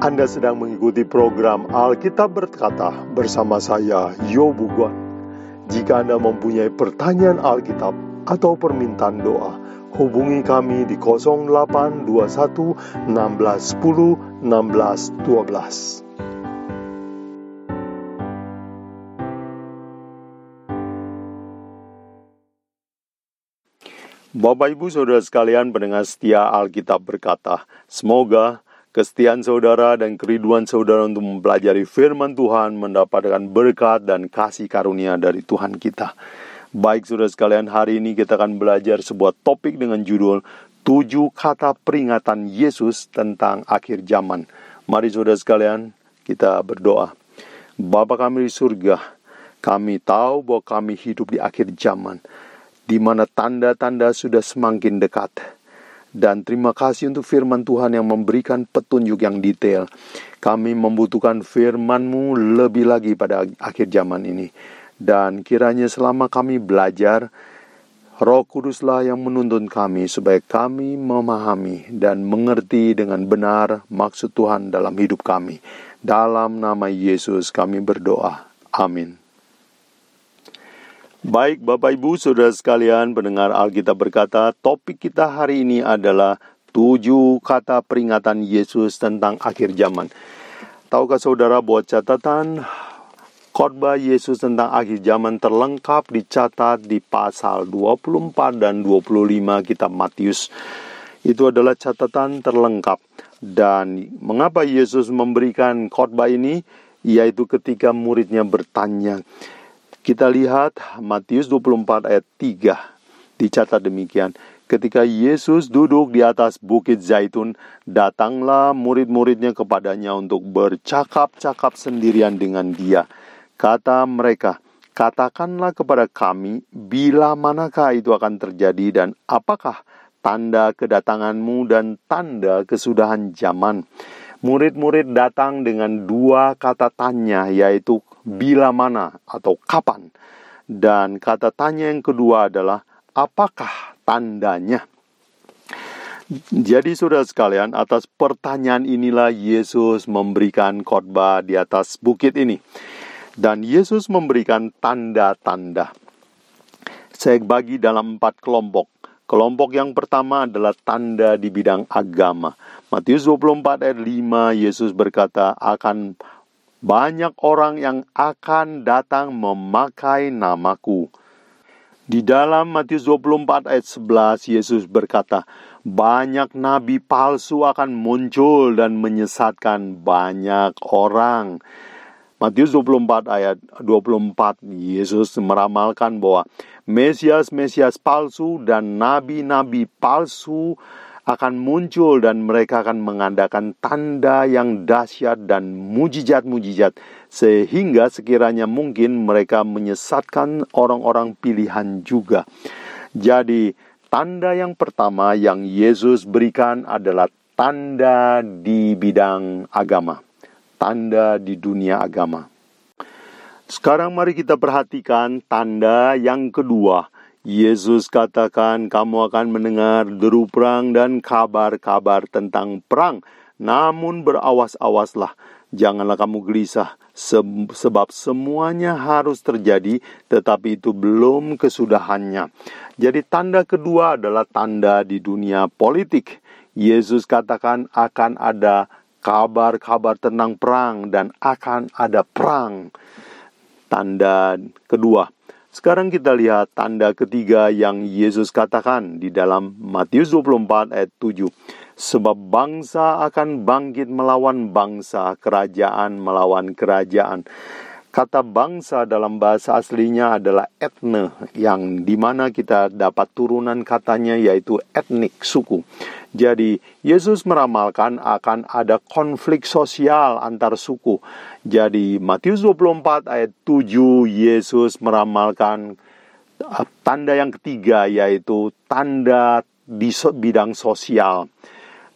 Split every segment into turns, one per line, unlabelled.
Anda sedang mengikuti program Alkitab Berkata bersama saya, Yobu Guan. Jika Anda mempunyai pertanyaan Alkitab atau permintaan doa, hubungi kami di 0821 1610 1612. Bapak Ibu Saudara sekalian pendengar setia Alkitab berkata, semoga kesetiaan saudara dan keriduan saudara untuk mempelajari firman Tuhan mendapatkan berkat dan kasih karunia dari Tuhan kita. Baik saudara sekalian, hari ini kita akan belajar sebuah topik dengan judul Tujuh Kata Peringatan Yesus tentang Akhir Zaman. Mari saudara sekalian, kita berdoa. Bapa kami di surga, kami tahu bahwa kami hidup di akhir zaman di mana tanda-tanda sudah semakin dekat. Dan terima kasih untuk firman Tuhan yang memberikan petunjuk yang detail. Kami membutuhkan firman-Mu lebih lagi pada akhir zaman ini. Dan kiranya selama kami belajar, Roh Kuduslah yang menuntun kami supaya kami memahami dan mengerti dengan benar maksud Tuhan dalam hidup kami. Dalam nama Yesus kami berdoa. Amin. Baik Bapak Ibu Saudara sekalian pendengar Alkitab berkata topik kita hari ini adalah tujuh kata peringatan Yesus tentang akhir zaman. Tahukah saudara buat catatan khotbah Yesus tentang akhir zaman terlengkap dicatat di pasal 24 dan 25 kitab Matius. Itu adalah catatan terlengkap. Dan mengapa Yesus memberikan khotbah ini? Yaitu ketika muridnya bertanya, kita lihat Matius 24 ayat 3 dicatat demikian. Ketika Yesus duduk di atas bukit Zaitun, datanglah murid-muridnya kepadanya untuk bercakap-cakap sendirian dengan dia. Kata mereka, katakanlah kepada kami bila manakah itu akan terjadi dan apakah tanda kedatanganmu dan tanda kesudahan zaman. Murid-murid datang dengan dua kata tanya yaitu bila mana atau kapan. Dan kata tanya yang kedua adalah apakah tandanya? Jadi saudara sekalian, atas pertanyaan inilah Yesus memberikan khotbah di atas bukit ini. Dan Yesus memberikan tanda-tanda. Saya bagi dalam empat kelompok. Kelompok yang pertama adalah tanda di bidang agama. Matius 24 ayat 5 Yesus berkata akan banyak orang yang akan datang memakai namaku. Di dalam Matius 24 ayat 11 Yesus berkata, banyak nabi palsu akan muncul dan menyesatkan banyak orang. Matius 24 ayat 24 Yesus meramalkan bahwa Mesias-Mesias palsu dan nabi-nabi palsu akan muncul dan mereka akan mengadakan tanda yang dahsyat dan mujizat-mujizat sehingga sekiranya mungkin mereka menyesatkan orang-orang pilihan juga. Jadi, tanda yang pertama yang Yesus berikan adalah tanda di bidang agama. Tanda di dunia agama. Sekarang mari kita perhatikan tanda yang kedua Yesus katakan kamu akan mendengar deru perang dan kabar-kabar tentang perang. Namun berawas-awaslah, janganlah kamu gelisah, sebab semuanya harus terjadi, tetapi itu belum kesudahannya. Jadi tanda kedua adalah tanda di dunia politik. Yesus katakan akan ada kabar-kabar tentang perang dan akan ada perang. Tanda kedua. Sekarang kita lihat tanda ketiga yang Yesus katakan di dalam Matius 24 ayat 7. Sebab bangsa akan bangkit melawan bangsa, kerajaan melawan kerajaan. Kata bangsa dalam bahasa aslinya adalah etne, yang di mana kita dapat turunan katanya yaitu etnik, suku. Jadi, Yesus meramalkan akan ada konflik sosial antar suku. Jadi, Matius 24 ayat 7, Yesus meramalkan uh, tanda yang ketiga yaitu tanda di bidang sosial.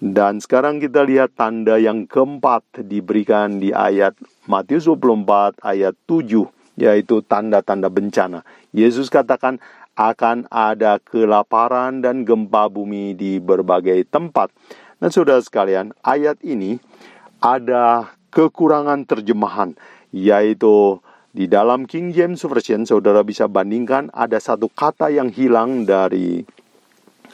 Dan sekarang kita lihat tanda yang keempat diberikan di ayat Matius 24 ayat 7 yaitu tanda-tanda bencana. Yesus katakan akan ada kelaparan dan gempa bumi di berbagai tempat. Dan saudara sekalian, ayat ini ada kekurangan terjemahan, yaitu di dalam King James Version, saudara bisa bandingkan ada satu kata yang hilang dari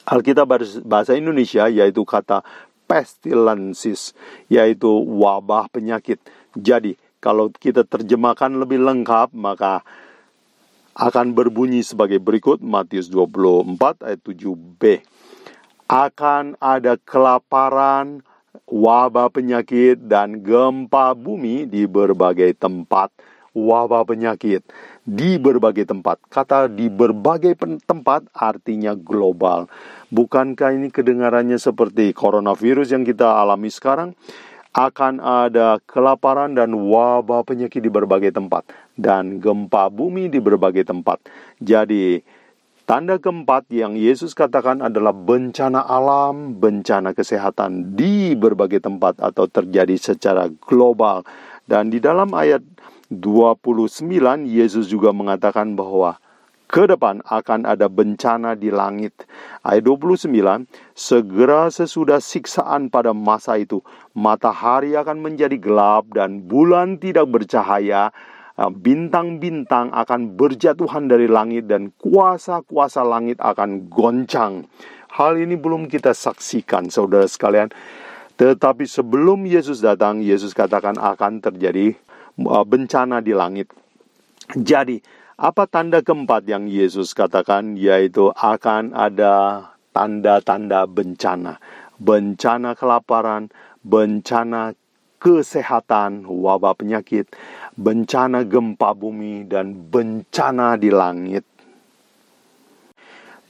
Alkitab bahasa Indonesia, yaitu kata pestilensis, yaitu wabah penyakit. Jadi, kalau kita terjemahkan lebih lengkap, maka akan berbunyi sebagai berikut Matius 24 ayat 7b. Akan ada kelaparan, wabah penyakit, dan gempa bumi di berbagai tempat. Wabah penyakit di berbagai tempat. Kata di berbagai tempat artinya global. Bukankah ini kedengarannya seperti coronavirus yang kita alami sekarang? Akan ada kelaparan dan wabah penyakit di berbagai tempat dan gempa bumi di berbagai tempat. Jadi, tanda keempat yang Yesus katakan adalah bencana alam, bencana kesehatan di berbagai tempat atau terjadi secara global. Dan di dalam ayat 29 Yesus juga mengatakan bahwa ke depan akan ada bencana di langit. Ayat 29, segera sesudah siksaan pada masa itu, matahari akan menjadi gelap dan bulan tidak bercahaya, ah, bintang-bintang akan berjatuhan dari langit dan kuasa-kuasa langit akan goncang. Hal ini belum kita saksikan, saudara sekalian. Tetapi sebelum Yesus datang, Yesus katakan akan terjadi uh, bencana di langit. Jadi, apa tanda keempat yang Yesus katakan yaitu akan ada tanda-tanda bencana, bencana kelaparan, bencana kesehatan, wabah penyakit, bencana gempa bumi dan bencana di langit.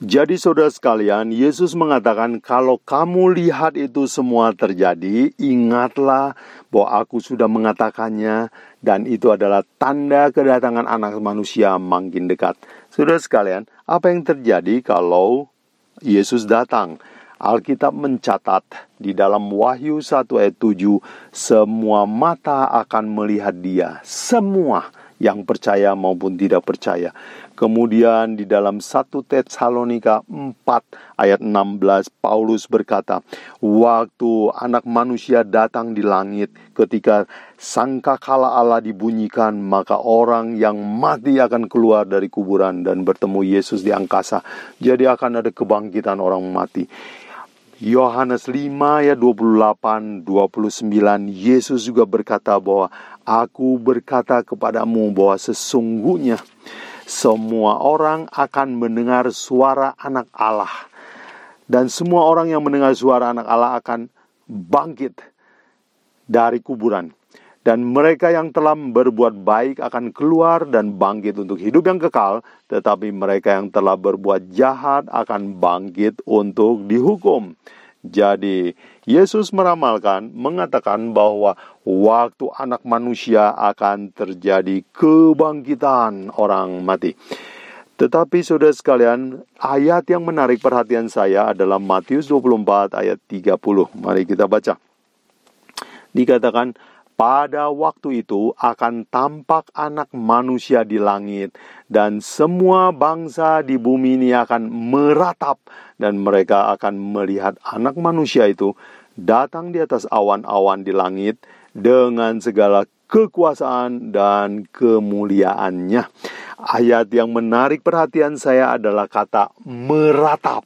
Jadi saudara sekalian, Yesus mengatakan kalau kamu lihat itu semua terjadi, ingatlah bahwa aku sudah mengatakannya dan itu adalah tanda kedatangan anak manusia makin dekat. Saudara sekalian, apa yang terjadi kalau Yesus datang? Alkitab mencatat di dalam Wahyu 1 ayat 7, semua mata akan melihat dia, semua yang percaya maupun tidak percaya. Kemudian di dalam 1 Tesalonika 4 ayat 16 Paulus berkata, "Waktu anak manusia datang di langit ketika sangka kala Allah dibunyikan, maka orang yang mati akan keluar dari kuburan dan bertemu Yesus di angkasa." Jadi akan ada kebangkitan orang mati. Yohanes 5 ayat 28 29 Yesus juga berkata bahwa aku berkata kepadamu bahwa sesungguhnya semua orang akan mendengar suara anak Allah. Dan semua orang yang mendengar suara anak Allah akan bangkit dari kuburan. Dan mereka yang telah berbuat baik akan keluar dan bangkit untuk hidup yang kekal, tetapi mereka yang telah berbuat jahat akan bangkit untuk dihukum. Jadi, Yesus meramalkan, mengatakan bahwa waktu anak manusia akan terjadi kebangkitan orang mati. Tetapi saudara sekalian, ayat yang menarik perhatian saya adalah Matius 24 ayat 30. Mari kita baca. Dikatakan, pada waktu itu akan tampak anak manusia di langit dan semua bangsa di bumi ini akan meratap dan mereka akan melihat anak manusia itu datang di atas awan-awan di langit dengan segala kekuasaan dan kemuliaannya. Ayat yang menarik perhatian saya adalah kata meratap.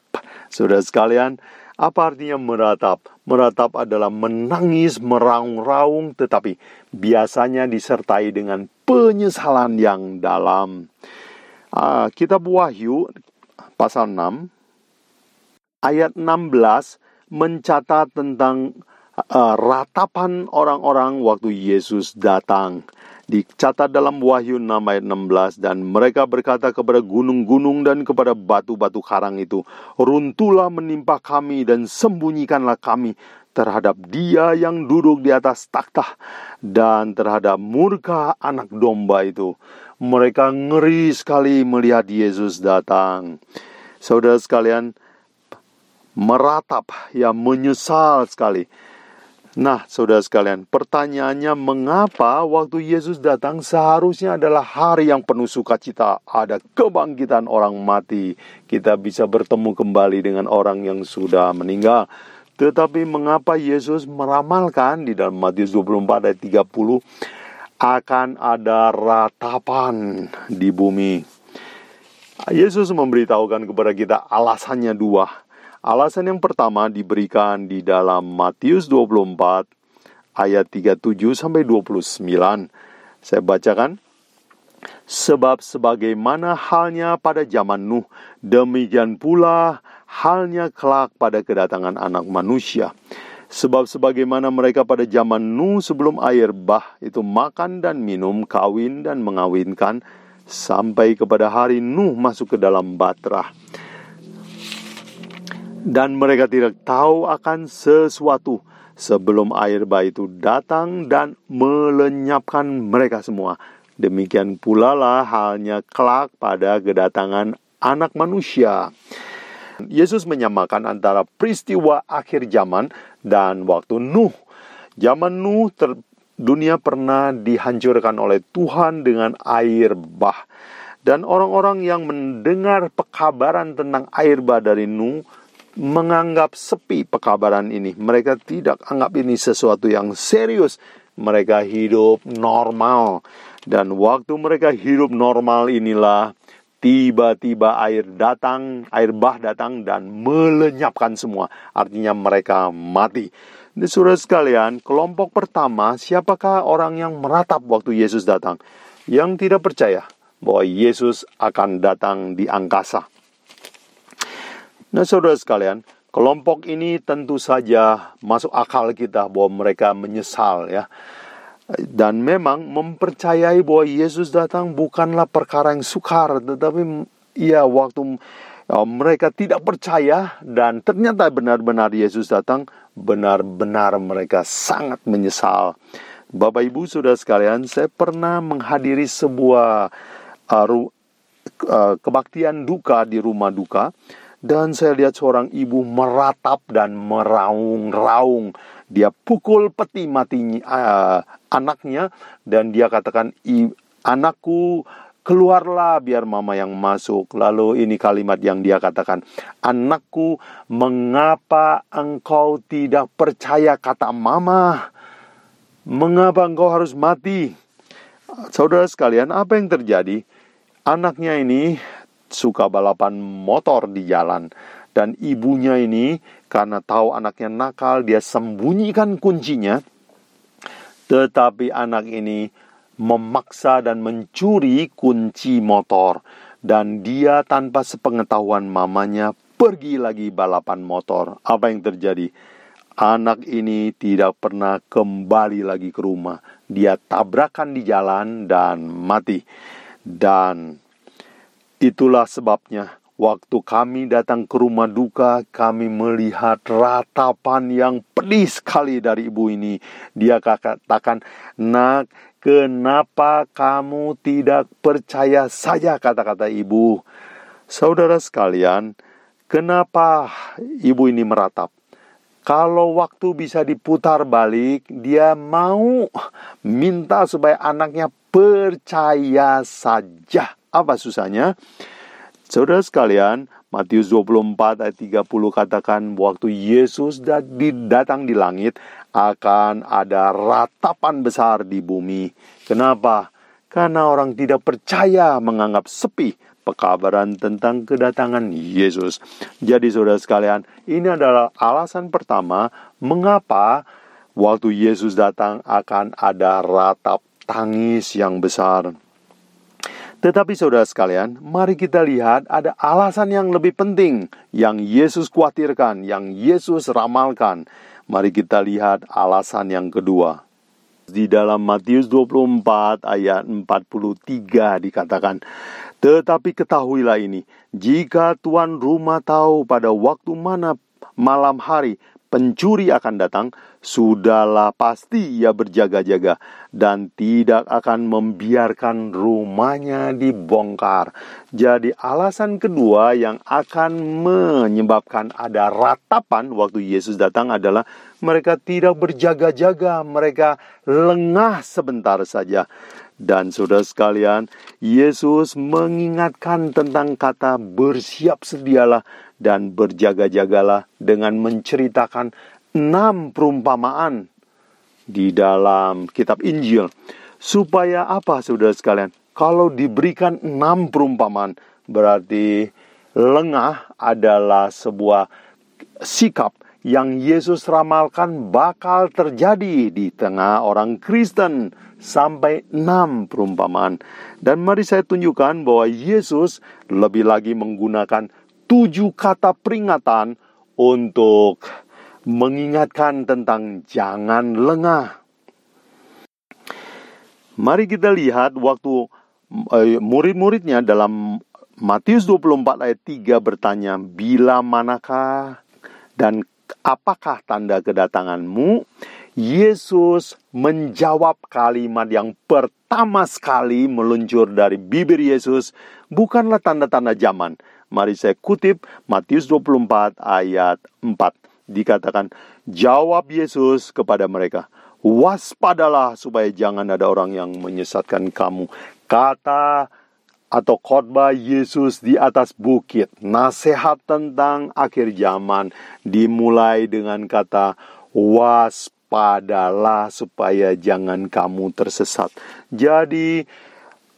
Sudah sekalian, apa artinya meratap? Meratap adalah menangis, meraung-raung, tetapi biasanya disertai dengan penyesalan yang dalam. Uh, kitab Wahyu pasal 6 ayat 16 mencatat tentang uh, ratapan orang-orang waktu Yesus datang. Dicatat dalam Wahyu 6 ayat 16 dan mereka berkata kepada gunung-gunung dan kepada batu-batu karang itu runtuhlah menimpa kami dan sembunyikanlah kami terhadap dia yang duduk di atas takhta dan terhadap murka anak domba itu. Mereka ngeri sekali melihat Yesus datang. Saudara sekalian meratap ya menyesal sekali Nah, saudara sekalian, pertanyaannya mengapa waktu Yesus datang seharusnya adalah hari yang penuh sukacita, ada kebangkitan orang mati, kita bisa bertemu kembali dengan orang yang sudah meninggal. Tetapi mengapa Yesus meramalkan di dalam Matius 24 ayat 30 akan ada ratapan di bumi. Yesus memberitahukan kepada kita alasannya dua. Alasan yang pertama diberikan di dalam Matius 24 ayat 37 sampai 29. Saya bacakan. Sebab sebagaimana halnya pada zaman Nuh, demikian pula halnya kelak pada kedatangan anak manusia. Sebab sebagaimana mereka pada zaman Nuh sebelum air bah itu makan dan minum, kawin dan mengawinkan, sampai kepada hari Nuh masuk ke dalam batrah. Dan mereka tidak tahu akan sesuatu sebelum air bah itu datang dan melenyapkan mereka semua Demikian pula lah halnya kelak pada kedatangan anak manusia. Yesus menyamakan antara peristiwa akhir zaman dan waktu Nuh. Zaman Nuh ter, dunia pernah dihancurkan oleh Tuhan dengan air bah. Dan orang-orang yang mendengar pekabaran tentang air bah dari Nuh menganggap sepi pekabaran ini. Mereka tidak anggap ini sesuatu yang serius. Mereka hidup normal dan waktu mereka hidup normal inilah tiba-tiba air datang, air bah datang dan melenyapkan semua. Artinya mereka mati. Di surat sekalian, kelompok pertama, siapakah orang yang meratap waktu Yesus datang? Yang tidak percaya bahwa Yesus akan datang di angkasa. Nah, saudara sekalian, kelompok ini tentu saja masuk akal kita bahwa mereka menyesal ya dan memang mempercayai bahwa Yesus datang bukanlah perkara yang sukar, tetapi ya waktu ya, mereka tidak percaya dan ternyata benar-benar Yesus datang, benar-benar mereka sangat menyesal. Bapak Ibu sudah sekalian, saya pernah menghadiri sebuah uh, uh, kebaktian duka di rumah duka dan saya lihat seorang ibu meratap dan meraung-raung. Dia pukul peti mati uh, anaknya dan dia katakan, anakku keluarlah biar mama yang masuk. Lalu ini kalimat yang dia katakan, anakku mengapa engkau tidak percaya kata mama? Mengapa engkau harus mati? Saudara sekalian, apa yang terjadi? Anaknya ini suka balapan motor di jalan. Dan ibunya ini karena tahu anaknya nakal, dia sembunyikan kuncinya. Tetapi anak ini memaksa dan mencuri kunci motor. Dan dia tanpa sepengetahuan mamanya pergi lagi balapan motor. Apa yang terjadi? Anak ini tidak pernah kembali lagi ke rumah. Dia tabrakan di jalan dan mati. Dan Itulah sebabnya waktu kami datang ke rumah duka, kami melihat ratapan yang pedih sekali dari ibu ini. Dia katakan, "Nak, kenapa kamu tidak percaya saja kata-kata ibu?" Saudara sekalian, kenapa ibu ini meratap? Kalau waktu bisa diputar balik, dia mau minta supaya anaknya percaya saja. Apa susahnya? Saudara sekalian, Matius 24 ayat 30 katakan waktu Yesus datang di langit akan ada ratapan besar di bumi. Kenapa? Karena orang tidak percaya menganggap sepi pekabaran tentang kedatangan Yesus. Jadi saudara sekalian, ini adalah alasan pertama mengapa waktu Yesus datang akan ada ratap tangis yang besar. Tetapi saudara sekalian, mari kita lihat ada alasan yang lebih penting yang Yesus khawatirkan, yang Yesus ramalkan. Mari kita lihat alasan yang kedua. Di dalam Matius 24 ayat 43 dikatakan, Tetapi ketahuilah ini, jika tuan rumah tahu pada waktu mana malam hari pencuri akan datang, sudahlah pasti ia berjaga-jaga dan tidak akan membiarkan rumahnya dibongkar. Jadi alasan kedua yang akan menyebabkan ada ratapan waktu Yesus datang adalah mereka tidak berjaga-jaga, mereka lengah sebentar saja. Dan saudara sekalian, Yesus mengingatkan tentang kata bersiap sedialah dan berjaga-jagalah dengan menceritakan enam perumpamaan di dalam kitab Injil. Supaya apa saudara sekalian? Kalau diberikan enam perumpamaan berarti lengah adalah sebuah sikap yang Yesus ramalkan bakal terjadi di tengah orang Kristen sampai enam perumpamaan. Dan mari saya tunjukkan bahwa Yesus lebih lagi menggunakan tujuh kata peringatan untuk mengingatkan tentang jangan lengah. Mari kita lihat waktu eh, murid-muridnya dalam Matius 24 ayat 3 bertanya, "Bila manakah dan apakah tanda kedatanganmu?" Yesus menjawab kalimat yang pertama sekali meluncur dari bibir Yesus bukanlah tanda-tanda zaman. Mari saya kutip Matius 24 ayat 4. Dikatakan, jawab Yesus kepada mereka, waspadalah supaya jangan ada orang yang menyesatkan kamu. Kata atau khotbah Yesus di atas bukit, nasihat tentang akhir zaman dimulai dengan kata waspadalah supaya jangan kamu tersesat. Jadi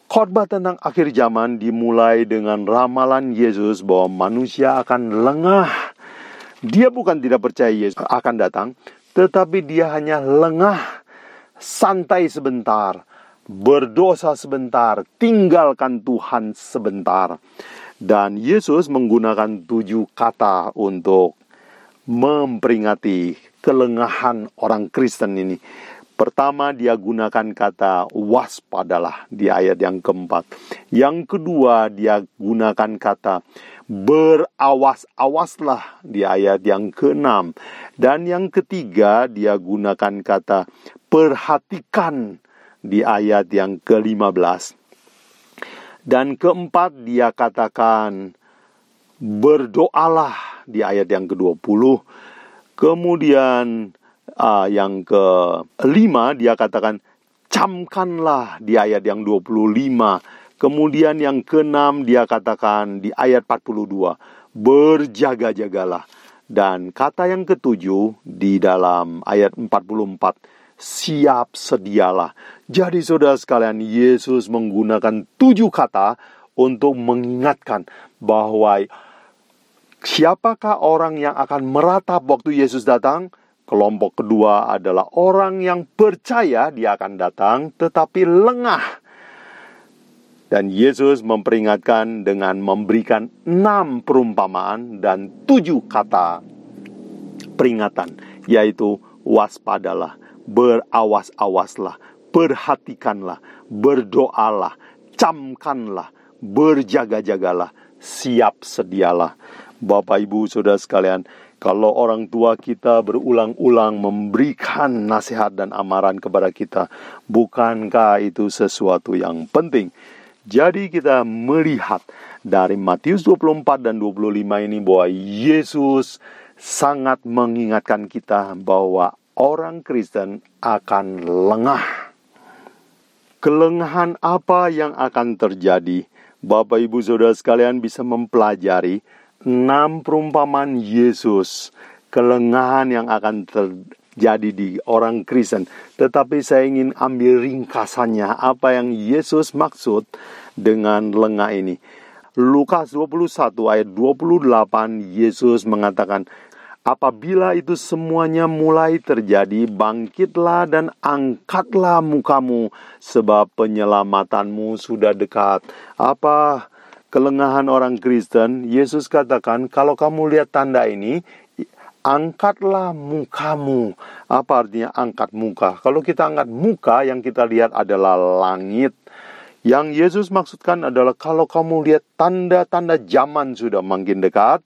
khotbah tentang akhir zaman dimulai dengan ramalan Yesus bahwa manusia akan lengah. Dia bukan tidak percaya Yesus akan datang, tetapi dia hanya lengah, santai sebentar berdosa sebentar, tinggalkan Tuhan sebentar. Dan Yesus menggunakan tujuh kata untuk memperingati kelengahan orang Kristen ini. Pertama, dia gunakan kata waspadalah di ayat yang keempat. Yang kedua, dia gunakan kata berawas-awaslah di ayat yang keenam. Dan yang ketiga, dia gunakan kata perhatikan di ayat yang ke-15. Dan keempat dia katakan berdoalah di ayat yang ke-20. Kemudian uh, yang kelima dia katakan camkanlah di ayat yang 25. Kemudian yang keenam dia katakan di ayat 42 berjaga-jagalah. Dan kata yang ketujuh di dalam ayat 44 siap sedialah. Jadi saudara sekalian, Yesus menggunakan tujuh kata untuk mengingatkan bahwa siapakah orang yang akan meratap waktu Yesus datang? Kelompok kedua adalah orang yang percaya dia akan datang tetapi lengah. Dan Yesus memperingatkan dengan memberikan enam perumpamaan dan tujuh kata peringatan, yaitu waspadalah, berawas-awaslah, perhatikanlah, berdoalah, camkanlah, berjaga-jagalah, siap sedialah. Bapak, Ibu, Saudara sekalian, kalau orang tua kita berulang-ulang memberikan nasihat dan amaran kepada kita, bukankah itu sesuatu yang penting? Jadi kita melihat dari Matius 24 dan 25 ini bahwa Yesus sangat mengingatkan kita bahwa orang Kristen akan lengah. Kelengahan apa yang akan terjadi? Bapak, ibu, saudara sekalian bisa mempelajari enam perumpamaan Yesus, kelengahan yang akan terjadi di orang Kristen. Tetapi saya ingin ambil ringkasannya, apa yang Yesus maksud dengan lengah ini. Lukas 21 ayat 28 Yesus mengatakan Apabila itu semuanya mulai terjadi, bangkitlah dan angkatlah mukamu, sebab penyelamatanmu sudah dekat. Apa kelengahan orang Kristen? Yesus katakan, kalau kamu lihat tanda ini, angkatlah mukamu. Apa artinya angkat muka? Kalau kita angkat muka, yang kita lihat adalah langit. Yang Yesus maksudkan adalah kalau kamu lihat tanda-tanda zaman sudah makin dekat,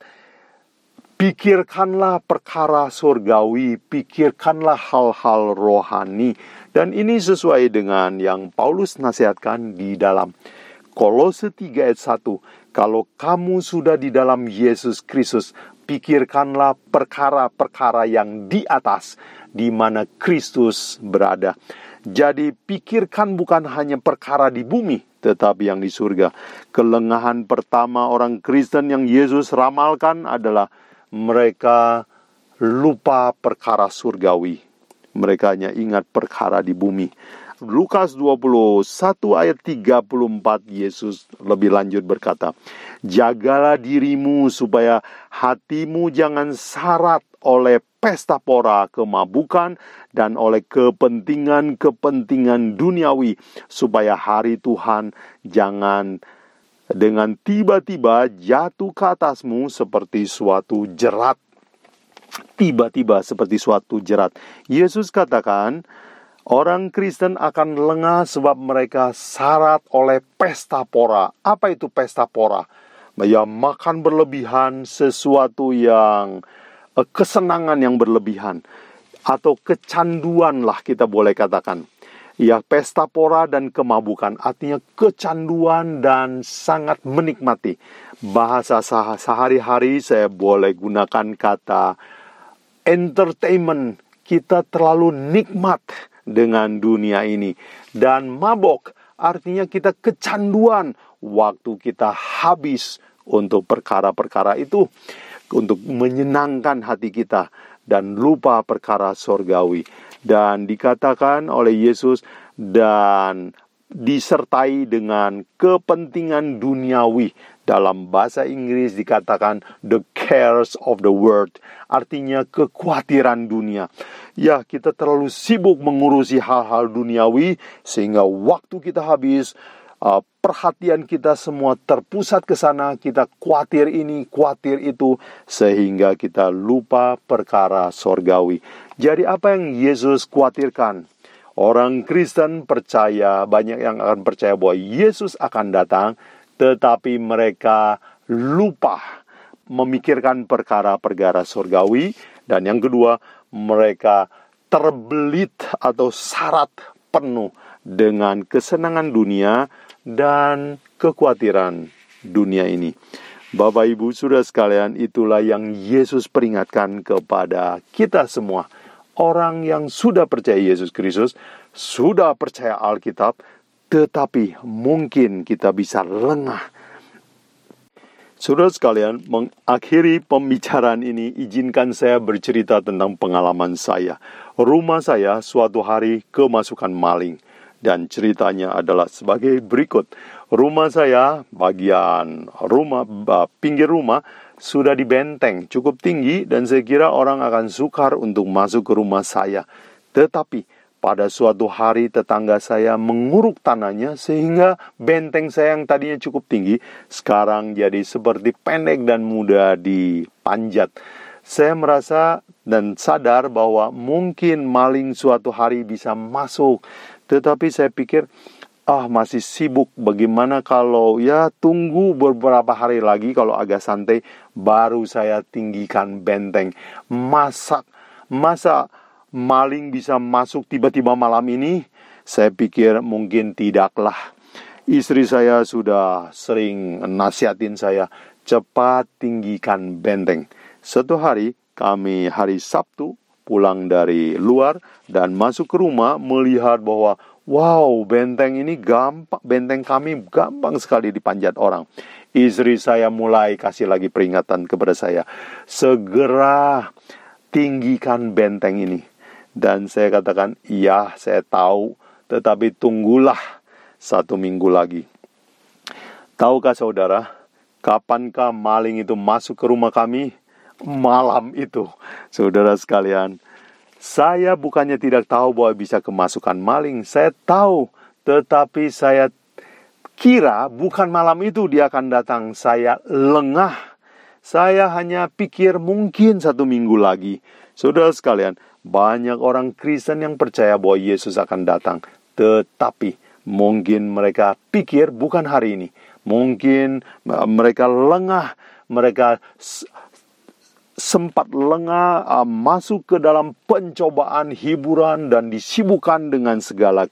Pikirkanlah perkara surgawi, pikirkanlah hal-hal rohani. Dan ini sesuai dengan yang Paulus nasihatkan di dalam Kolose 3 ayat 1. Kalau kamu sudah di dalam Yesus Kristus, pikirkanlah perkara-perkara yang di atas, di mana Kristus berada. Jadi, pikirkan bukan hanya perkara di bumi, tetapi yang di surga. Kelengahan pertama orang Kristen yang Yesus ramalkan adalah mereka lupa perkara surgawi. Mereka hanya ingat perkara di bumi. Lukas 21 ayat 34 Yesus lebih lanjut berkata, Jagalah dirimu supaya hatimu jangan syarat oleh pesta pora kemabukan dan oleh kepentingan-kepentingan duniawi supaya hari Tuhan jangan dengan tiba-tiba jatuh ke atasmu seperti suatu jerat tiba-tiba seperti suatu jerat. Yesus katakan, Orang Kristen akan lengah sebab mereka syarat oleh pesta pora. Apa itu pesta pora? Ya makan berlebihan sesuatu yang eh, kesenangan yang berlebihan atau kecanduan lah kita boleh katakan. Ya pesta pora dan kemabukan artinya kecanduan dan sangat menikmati. Bahasa sehari-hari saya boleh gunakan kata entertainment. Kita terlalu nikmat dengan dunia ini. Dan mabok artinya kita kecanduan waktu kita habis untuk perkara-perkara itu untuk menyenangkan hati kita dan lupa perkara sorgawi dan dikatakan oleh Yesus dan disertai dengan kepentingan duniawi dalam bahasa Inggris dikatakan the cares of the world artinya kekhawatiran dunia ya kita terlalu sibuk mengurusi hal-hal duniawi sehingga waktu kita habis uh, perhatian kita semua terpusat ke sana, kita khawatir ini, khawatir itu, sehingga kita lupa perkara sorgawi. Jadi apa yang Yesus khawatirkan? Orang Kristen percaya, banyak yang akan percaya bahwa Yesus akan datang, tetapi mereka lupa memikirkan perkara-perkara surgawi. Dan yang kedua, mereka terbelit atau syarat penuh dengan kesenangan dunia dan kekhawatiran dunia ini. Bapak Ibu Saudara sekalian, itulah yang Yesus peringatkan kepada kita semua. Orang yang sudah percaya Yesus Kristus, sudah percaya Alkitab, tetapi mungkin kita bisa lengah Saudara sekalian, mengakhiri pembicaraan ini, izinkan saya bercerita tentang pengalaman saya. Rumah saya suatu hari kemasukan maling. Dan ceritanya adalah sebagai berikut. Rumah saya, bagian rumah, pinggir rumah, sudah dibenteng cukup tinggi dan saya kira orang akan sukar untuk masuk ke rumah saya. Tetapi pada suatu hari tetangga saya menguruk tanahnya sehingga benteng saya yang tadinya cukup tinggi sekarang jadi seperti pendek dan mudah dipanjat. Saya merasa dan sadar bahwa mungkin maling suatu hari bisa masuk. Tetapi saya pikir ah masih sibuk bagaimana kalau ya tunggu beberapa hari lagi kalau agak santai baru saya tinggikan benteng. Masa masa maling bisa masuk tiba-tiba malam ini? Saya pikir mungkin tidaklah. Istri saya sudah sering nasihatin saya, cepat tinggikan benteng. Satu hari, kami hari Sabtu pulang dari luar dan masuk ke rumah melihat bahwa wow, benteng ini gampang, benteng kami gampang sekali dipanjat orang. Istri saya mulai kasih lagi peringatan kepada saya, segera tinggikan benteng ini. Dan saya katakan, iya saya tahu, tetapi tunggulah satu minggu lagi. Tahukah saudara, kapankah maling itu masuk ke rumah kami? Malam itu, saudara sekalian. Saya bukannya tidak tahu bahwa bisa kemasukan maling, saya tahu, tetapi saya kira bukan malam itu dia akan datang. Saya lengah. Saya hanya pikir mungkin satu minggu lagi. Saudara sekalian, banyak orang Kristen yang percaya bahwa Yesus akan datang, tetapi mungkin mereka pikir bukan hari ini. Mungkin mereka lengah, mereka sempat lengah uh, masuk ke dalam pencobaan hiburan dan disibukkan dengan segala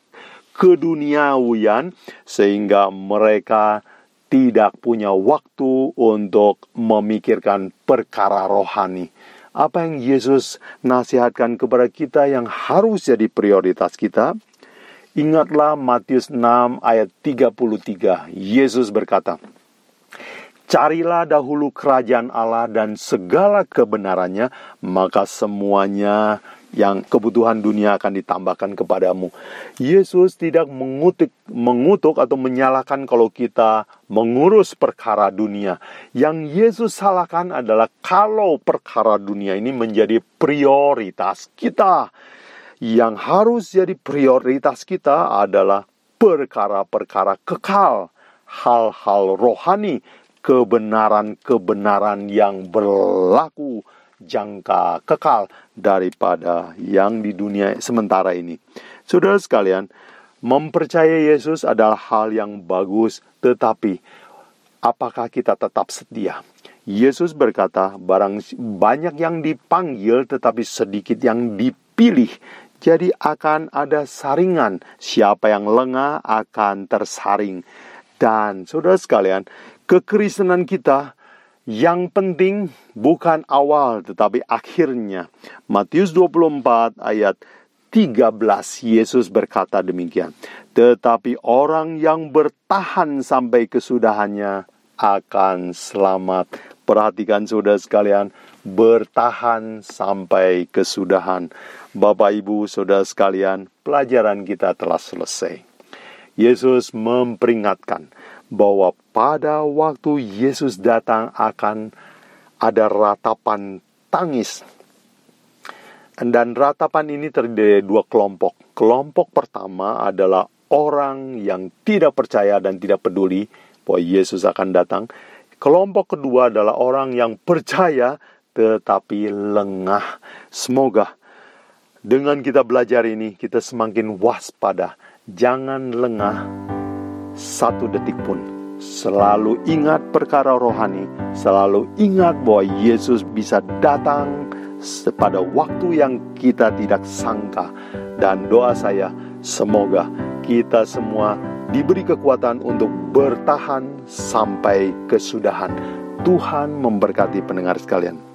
keduniawian sehingga mereka tidak punya waktu untuk memikirkan perkara rohani. Apa yang Yesus nasihatkan kepada kita yang harus jadi prioritas kita? Ingatlah Matius 6 ayat 33. Yesus berkata, Carilah dahulu kerajaan Allah dan segala kebenarannya, maka semuanya yang kebutuhan dunia akan ditambahkan kepadamu. Yesus tidak mengutuk, mengutuk atau menyalahkan kalau kita mengurus perkara dunia. Yang Yesus salahkan adalah kalau perkara dunia ini menjadi prioritas kita. Yang harus jadi prioritas kita adalah perkara-perkara kekal, hal-hal rohani, kebenaran-kebenaran yang berlaku jangka kekal daripada yang di dunia sementara ini. Saudara sekalian, mempercayai Yesus adalah hal yang bagus, tetapi apakah kita tetap setia? Yesus berkata, barang banyak yang dipanggil tetapi sedikit yang dipilih. Jadi akan ada saringan, siapa yang lengah akan tersaring. Dan saudara sekalian, kekristenan kita yang penting bukan awal tetapi akhirnya. Matius 24 ayat 13 Yesus berkata demikian. Tetapi orang yang bertahan sampai kesudahannya akan selamat. Perhatikan saudara sekalian, bertahan sampai kesudahan. Bapak Ibu, saudara sekalian, pelajaran kita telah selesai. Yesus memperingatkan bahwa pada waktu Yesus datang akan ada ratapan tangis. Dan ratapan ini terdiri dari dua kelompok. Kelompok pertama adalah orang yang tidak percaya dan tidak peduli bahwa Yesus akan datang. Kelompok kedua adalah orang yang percaya tetapi lengah. Semoga dengan kita belajar ini kita semakin waspada. Jangan lengah satu detik pun. Selalu ingat perkara rohani, selalu ingat bahwa Yesus bisa datang pada waktu yang kita tidak sangka. Dan doa saya, semoga kita semua diberi kekuatan untuk bertahan sampai kesudahan. Tuhan memberkati pendengar sekalian.